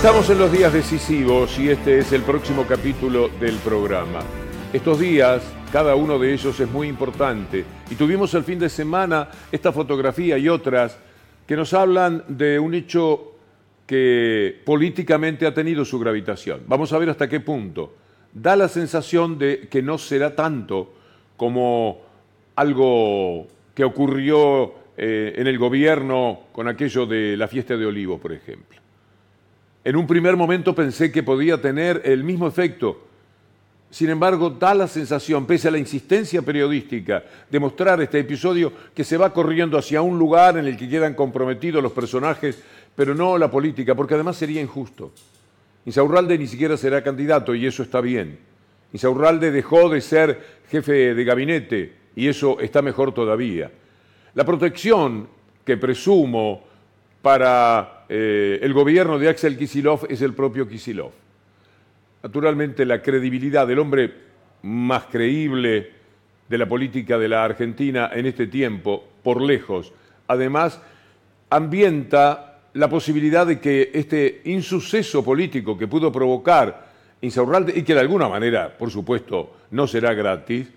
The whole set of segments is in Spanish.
Estamos en los días decisivos y este es el próximo capítulo del programa. Estos días, cada uno de ellos es muy importante y tuvimos el fin de semana esta fotografía y otras que nos hablan de un hecho que políticamente ha tenido su gravitación. Vamos a ver hasta qué punto. Da la sensación de que no será tanto como algo que ocurrió eh, en el gobierno con aquello de la fiesta de olivos, por ejemplo. En un primer momento pensé que podía tener el mismo efecto. Sin embargo, da la sensación, pese a la insistencia periodística de mostrar este episodio, que se va corriendo hacia un lugar en el que quedan comprometidos los personajes, pero no la política, porque además sería injusto. Insaurralde ni siquiera será candidato y eso está bien. Insaurralde dejó de ser jefe de gabinete y eso está mejor todavía. La protección que presumo para eh, el gobierno de Axel Kisilov es el propio Kisilov. Naturalmente, la credibilidad del hombre más creíble de la política de la Argentina en este tiempo, por lejos, además ambienta la posibilidad de que este insuceso político que pudo provocar Insaurralde y que de alguna manera, por supuesto, no será gratis,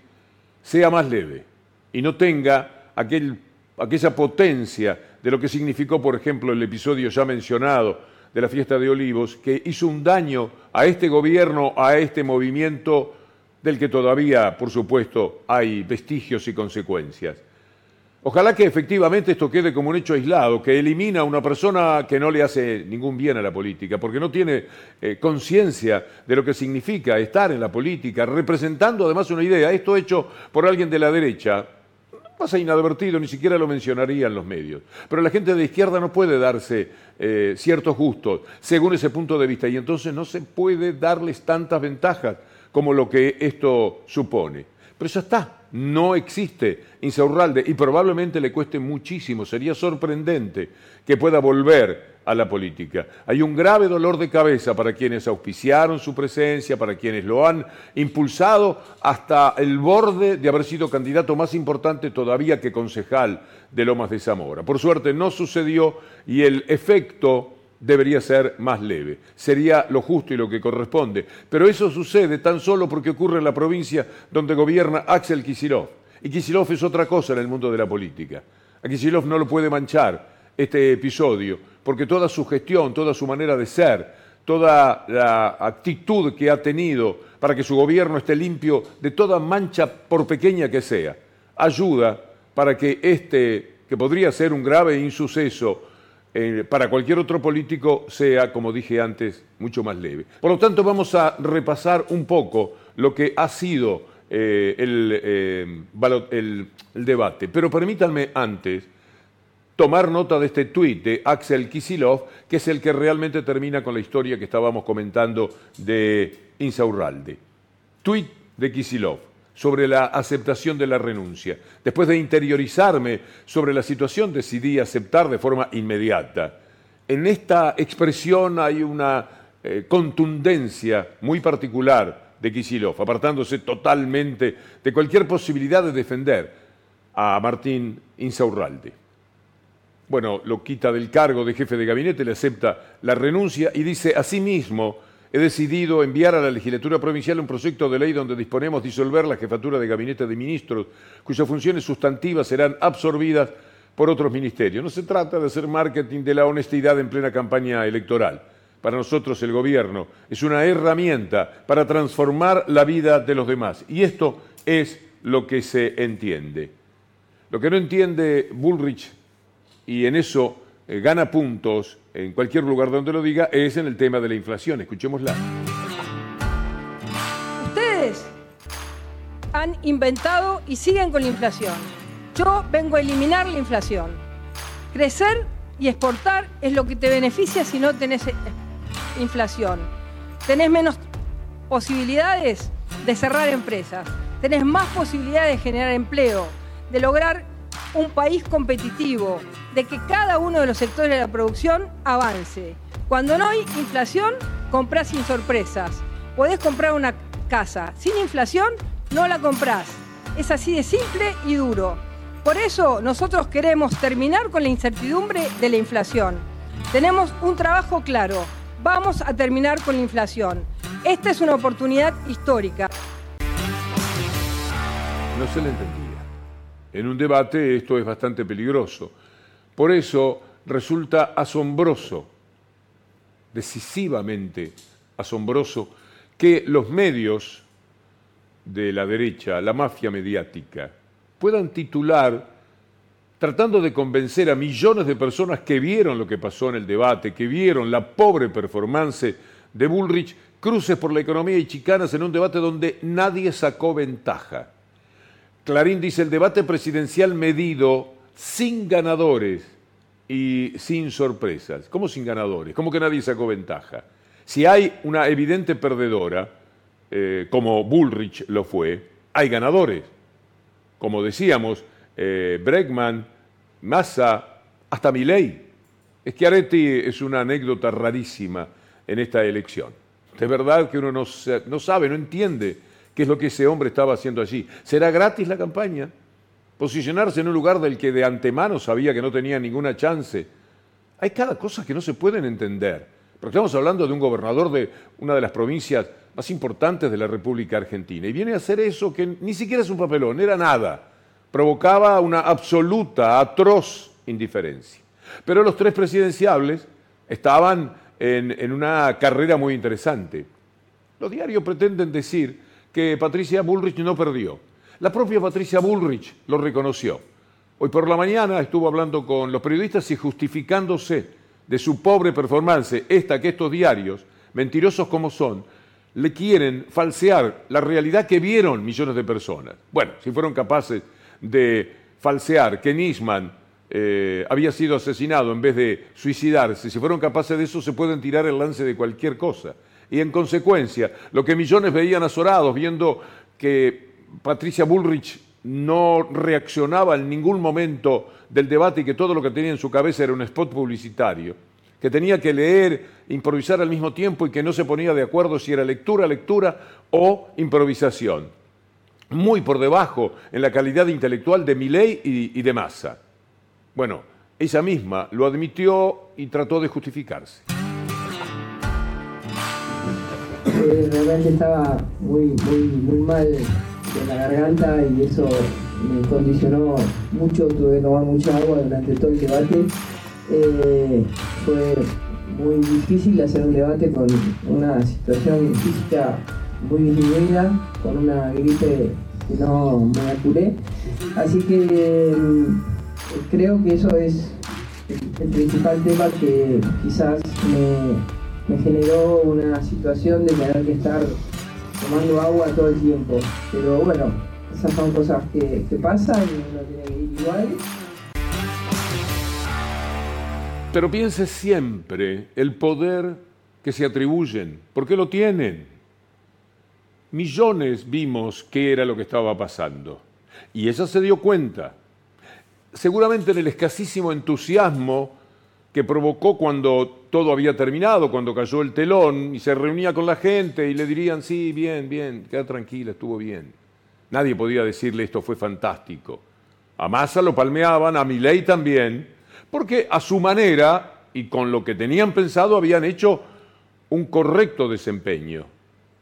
sea más leve y no tenga aquel, aquella potencia de lo que significó, por ejemplo, el episodio ya mencionado de la fiesta de Olivos, que hizo un daño a este gobierno, a este movimiento del que todavía, por supuesto, hay vestigios y consecuencias. Ojalá que efectivamente esto quede como un hecho aislado, que elimina a una persona que no le hace ningún bien a la política, porque no tiene eh, conciencia de lo que significa estar en la política, representando además una idea. Esto hecho por alguien de la derecha, pasa inadvertido, ni siquiera lo mencionarían los medios. Pero la gente de izquierda no puede darse eh, ciertos gustos según ese punto de vista y entonces no se puede darles tantas ventajas como lo que esto supone. Pero ya está, no existe Insaurralde y probablemente le cueste muchísimo, sería sorprendente que pueda volver a la política. Hay un grave dolor de cabeza para quienes auspiciaron su presencia, para quienes lo han impulsado hasta el borde de haber sido candidato más importante todavía que concejal de Lomas de Zamora. Por suerte no sucedió y el efecto debería ser más leve. Sería lo justo y lo que corresponde. Pero eso sucede tan solo porque ocurre en la provincia donde gobierna Axel Kisilov. Y Kisilov es otra cosa en el mundo de la política. A Kisilov no lo puede manchar este episodio porque toda su gestión, toda su manera de ser, toda la actitud que ha tenido para que su gobierno esté limpio de toda mancha, por pequeña que sea, ayuda para que este, que podría ser un grave insuceso eh, para cualquier otro político, sea, como dije antes, mucho más leve. Por lo tanto, vamos a repasar un poco lo que ha sido eh, el, eh, el debate. Pero permítanme antes tomar nota de este tuit de Axel Kisilov, que es el que realmente termina con la historia que estábamos comentando de Insaurralde. Tuit de Kisilov sobre la aceptación de la renuncia. Después de interiorizarme sobre la situación, decidí aceptar de forma inmediata. En esta expresión hay una eh, contundencia muy particular de Kisilov, apartándose totalmente de cualquier posibilidad de defender a Martín Insaurralde bueno, lo quita del cargo de jefe de gabinete, le acepta la renuncia y dice, asimismo, he decidido enviar a la legislatura provincial un proyecto de ley donde disponemos disolver la jefatura de gabinete de ministros, cuyas funciones sustantivas serán absorbidas por otros ministerios. No se trata de hacer marketing de la honestidad en plena campaña electoral. Para nosotros el gobierno es una herramienta para transformar la vida de los demás. Y esto es lo que se entiende. Lo que no entiende Bullrich y en eso eh, gana puntos en cualquier lugar donde lo diga, es en el tema de la inflación. Escuchémosla. Ustedes han inventado y siguen con la inflación. Yo vengo a eliminar la inflación. Crecer y exportar es lo que te beneficia si no tenés eh, inflación. Tenés menos posibilidades de cerrar empresas, tenés más posibilidades de generar empleo, de lograr un país competitivo, de que cada uno de los sectores de la producción avance. Cuando no hay inflación, compras sin sorpresas. Podés comprar una casa. Sin inflación, no la comprás. Es así de simple y duro. Por eso nosotros queremos terminar con la incertidumbre de la inflación. Tenemos un trabajo claro, Vamos a terminar con la inflación. Esta es una oportunidad histórica. No se le entendía. En un debate esto es bastante peligroso. Por eso resulta asombroso, decisivamente asombroso, que los medios de la derecha, la mafia mediática, puedan titular tratando de convencer a millones de personas que vieron lo que pasó en el debate, que vieron la pobre performance de Bullrich, cruces por la economía y chicanas en un debate donde nadie sacó ventaja. Clarín dice el debate presidencial medido sin ganadores y sin sorpresas. ¿Cómo sin ganadores? ¿Cómo que nadie sacó ventaja? Si hay una evidente perdedora, eh, como Bullrich lo fue, hay ganadores. Como decíamos, eh, Bregman, Massa, hasta Milei. Schiaretti es una anécdota rarísima en esta elección. De verdad que uno no, no sabe, no entiende qué es lo que ese hombre estaba haciendo allí. ¿Será gratis la campaña? Posicionarse en un lugar del que de antemano sabía que no tenía ninguna chance. Hay cada cosa que no se pueden entender. Porque estamos hablando de un gobernador de una de las provincias más importantes de la República Argentina. Y viene a hacer eso que ni siquiera es un papelón, era nada. Provocaba una absoluta, atroz indiferencia. Pero los tres presidenciables estaban en una carrera muy interesante. Los diarios pretenden decir que Patricia Bullrich no perdió. La propia Patricia Bullrich lo reconoció. Hoy por la mañana estuvo hablando con los periodistas y justificándose de su pobre performance, esta que estos diarios, mentirosos como son, le quieren falsear la realidad que vieron millones de personas. Bueno, si fueron capaces de falsear que Nisman eh, había sido asesinado en vez de suicidarse, si fueron capaces de eso, se pueden tirar el lance de cualquier cosa. Y en consecuencia, lo que millones veían azorados viendo que Patricia Bullrich no reaccionaba en ningún momento del debate y que todo lo que tenía en su cabeza era un spot publicitario, que tenía que leer, improvisar al mismo tiempo y que no se ponía de acuerdo si era lectura, lectura o improvisación. Muy por debajo en la calidad intelectual de Milley y, y de Massa. Bueno, ella misma lo admitió y trató de justificarse. Realmente estaba muy, muy, muy mal de la garganta y eso me condicionó mucho, tuve que tomar mucha agua durante todo el debate. Eh, fue muy difícil hacer un debate con una situación física muy disminuida, con una gripe que no me apuré. Así que mm, creo que eso es el principal tema que quizás me me generó una situación de tener que estar tomando agua todo el tiempo. Pero bueno, esas son cosas que, pasan y uno tiene que ir igual. Pero piense siempre el poder que se atribuyen. ¿Por qué lo tienen? Millones vimos qué era lo que estaba pasando. Y ella se dio cuenta. Seguramente en el escasísimo entusiasmo que provocó cuando todo había terminado, cuando cayó el telón y se reunía con la gente y le dirían, sí, bien, bien, queda tranquila, estuvo bien. Nadie podía decirle esto fue fantástico. A Massa lo palmeaban, a Milei también, porque a su manera y con lo que tenían pensado habían hecho un correcto desempeño.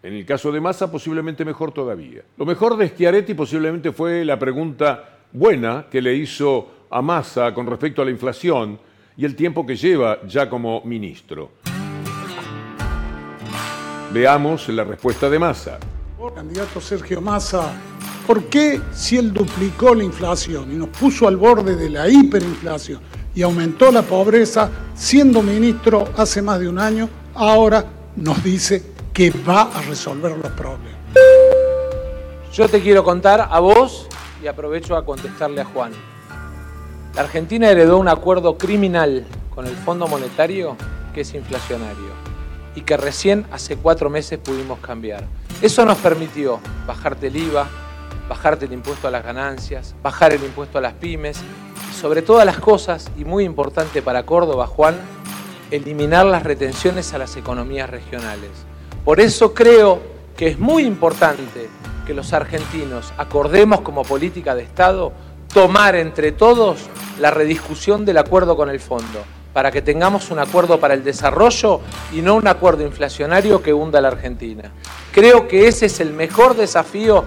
En el caso de Massa posiblemente mejor todavía. Lo mejor de Schiaretti posiblemente fue la pregunta buena que le hizo a Massa con respecto a la inflación, y el tiempo que lleva ya como ministro. Veamos la respuesta de Massa. Candidato Sergio Massa, ¿por qué si él duplicó la inflación y nos puso al borde de la hiperinflación y aumentó la pobreza siendo ministro hace más de un año, ahora nos dice que va a resolver los problemas? Yo te quiero contar a vos y aprovecho a contestarle a Juan. La Argentina heredó un acuerdo criminal con el Fondo Monetario que es inflacionario y que recién hace cuatro meses pudimos cambiar. Eso nos permitió bajarte el IVA, bajarte el impuesto a las ganancias, bajar el impuesto a las pymes y sobre todas las cosas, y muy importante para Córdoba, Juan, eliminar las retenciones a las economías regionales. Por eso creo que es muy importante que los argentinos acordemos como política de Estado tomar entre todos la rediscusión del acuerdo con el fondo. para que tengamos un acuerdo para el desarrollo y no un acuerdo inflacionario que hunda a la Argentina. Creo que ese es el mejor desafío.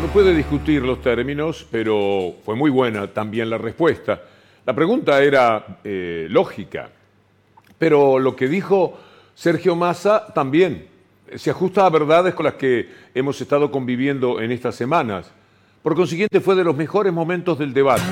No puede discutir los términos, pero fue muy buena también la respuesta. La pregunta era eh, lógica, pero lo que dijo Sergio Massa también se ajusta a verdades con las que hemos estado conviviendo en estas semanas. Por consiguiente, fue de los mejores momentos del debate.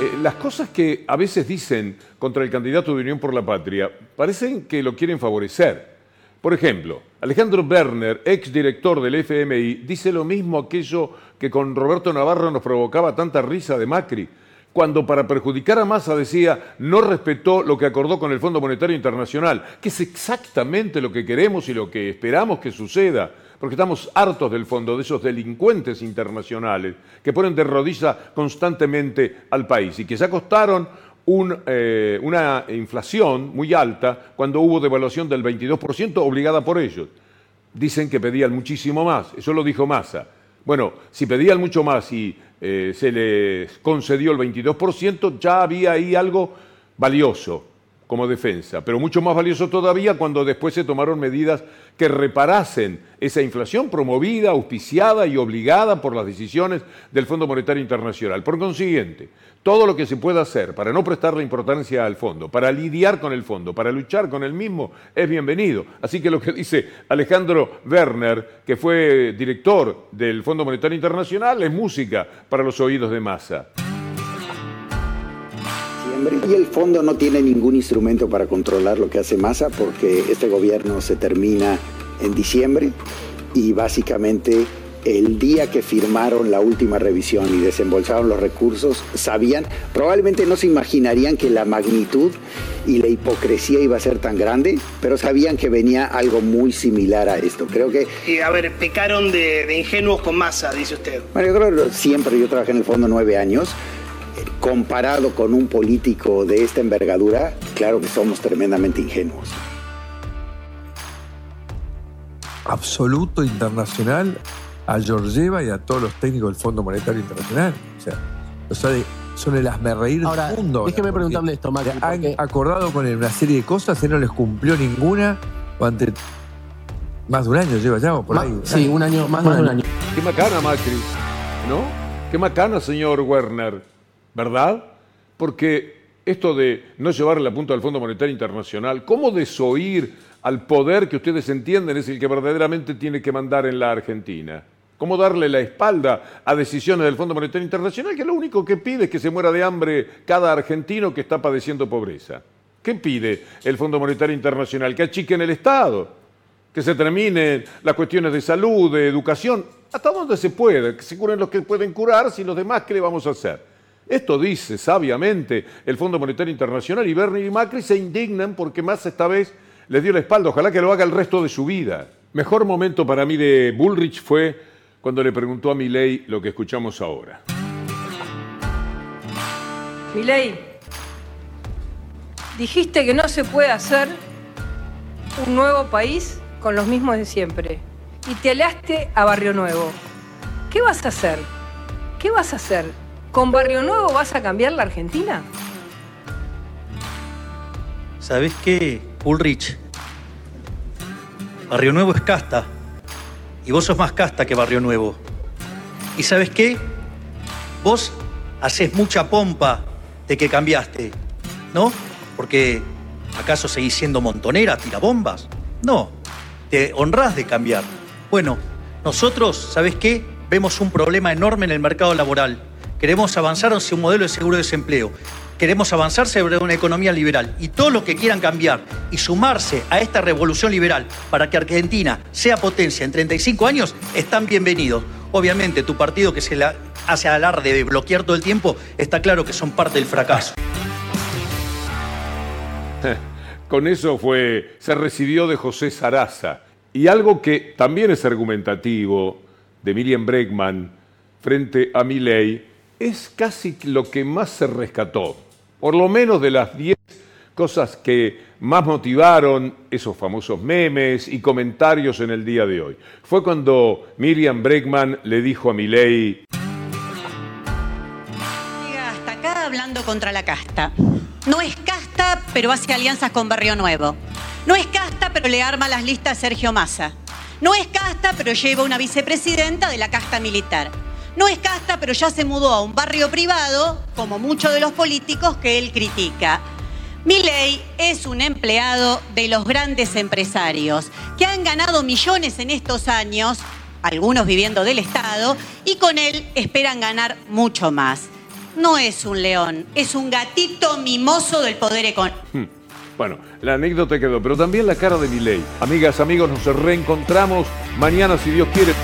Eh, las cosas que a veces dicen contra el candidato de Unión por la Patria parecen que lo quieren favorecer. Por ejemplo, Alejandro Werner, ex director del FMI, dice lo mismo aquello que con Roberto Navarro nos provocaba tanta risa de Macri, cuando para perjudicar a Massa decía no respetó lo que acordó con el Fondo Monetario Internacional, que es exactamente lo que queremos y lo que esperamos que suceda porque estamos hartos del fondo, de esos delincuentes internacionales que ponen de rodillas constantemente al país y que ya costaron eh, una inflación muy alta cuando hubo devaluación del 22% obligada por ellos. Dicen que pedían muchísimo más, eso lo dijo Massa. Bueno, si pedían mucho más y eh, se les concedió el 22%, ya había ahí algo valioso como defensa, pero mucho más valioso todavía cuando después se tomaron medidas que reparasen esa inflación promovida, auspiciada y obligada por las decisiones del Fondo Monetario Internacional. Por consiguiente, todo lo que se pueda hacer para no prestarle importancia al fondo, para lidiar con el fondo, para luchar con el mismo, es bienvenido. Así que lo que dice Alejandro Werner, que fue director del Fondo Monetario Internacional, es música para los oídos de masa. Y el fondo no tiene ningún instrumento para controlar lo que hace Massa porque este gobierno se termina en diciembre y básicamente el día que firmaron la última revisión y desembolsaron los recursos, sabían, probablemente no se imaginarían que la magnitud y la hipocresía iba a ser tan grande, pero sabían que venía algo muy similar a esto. Creo que... Y a ver, pecaron de, de ingenuos con masa, dice usted. Bueno, yo creo que siempre, yo trabajé en el fondo nueve años, comparado con un político de esta envergadura, claro que somos tremendamente ingenuos. Absoluto internacional a Georgieva y a todos los técnicos del Fondo Monetario Internacional. O sea, son el asmerreír del mundo. Déjeme preguntarle esto, Macri. Han acordado con él una serie de cosas, él no les cumplió ninguna durante más de un año lleva ya, por ahí. Sí, un año, más de un año. Qué macana, Macri, ¿no? Qué macana, señor Werner. ¿Verdad? Porque esto de no llevarle la punta al Fondo Monetario Internacional, ¿cómo desoír al poder que ustedes entienden es el que verdaderamente tiene que mandar en la Argentina? ¿Cómo darle la espalda a decisiones del Fondo Monetario Internacional que lo único que pide es que se muera de hambre cada argentino que está padeciendo pobreza? ¿Qué pide el Fondo Monetario Internacional? Que achiquen el Estado, que se terminen las cuestiones de salud, de educación, hasta donde se puede, que se curen los que pueden curar, si los demás, ¿qué le vamos a hacer? Esto dice sabiamente el Fondo Monetario Internacional y Bernie y Macri se indignan porque más esta vez les dio la espalda. Ojalá que lo haga el resto de su vida. Mejor momento para mí de Bullrich fue cuando le preguntó a Milei lo que escuchamos ahora. Milei, dijiste que no se puede hacer un nuevo país con los mismos de siempre y te aleaste a Barrio Nuevo. ¿Qué vas a hacer? ¿Qué vas a hacer? ¿Con Barrio Nuevo vas a cambiar la Argentina? ¿Sabes qué, Ulrich? Barrio Nuevo es casta. Y vos sos más casta que Barrio Nuevo. ¿Y sabes qué? Vos haces mucha pompa de que cambiaste, ¿no? Porque ¿acaso seguís siendo montonera, tirabombas? No, te honrás de cambiar. Bueno, nosotros, ¿sabes qué? Vemos un problema enorme en el mercado laboral Queremos avanzar hacia un modelo de seguro de desempleo. Queremos avanzar sobre una economía liberal. Y todos los que quieran cambiar y sumarse a esta revolución liberal para que Argentina sea potencia en 35 años, están bienvenidos. Obviamente, tu partido que se hace alarde de bloquear todo el tiempo, está claro que son parte del fracaso. Con eso fue, se recibió de José Saraza. Y algo que también es argumentativo de Miriam Bregman frente a Milley es casi lo que más se rescató, por lo menos de las 10 cosas que más motivaron esos famosos memes y comentarios en el día de hoy. Fue cuando Miriam Bregman le dijo a Milei... Hasta acá hablando contra la casta. No es casta, pero hace alianzas con Barrio Nuevo. No es casta, pero le arma las listas a Sergio Massa. No es casta, pero lleva una vicepresidenta de la casta militar. No es casta, pero ya se mudó a un barrio privado, como muchos de los políticos que él critica. Milei es un empleado de los grandes empresarios que han ganado millones en estos años, algunos viviendo del Estado, y con él esperan ganar mucho más. No es un león, es un gatito mimoso del poder económico. Hmm. Bueno, la anécdota quedó, pero también la cara de Milei. Amigas, amigos, nos reencontramos mañana si Dios quiere.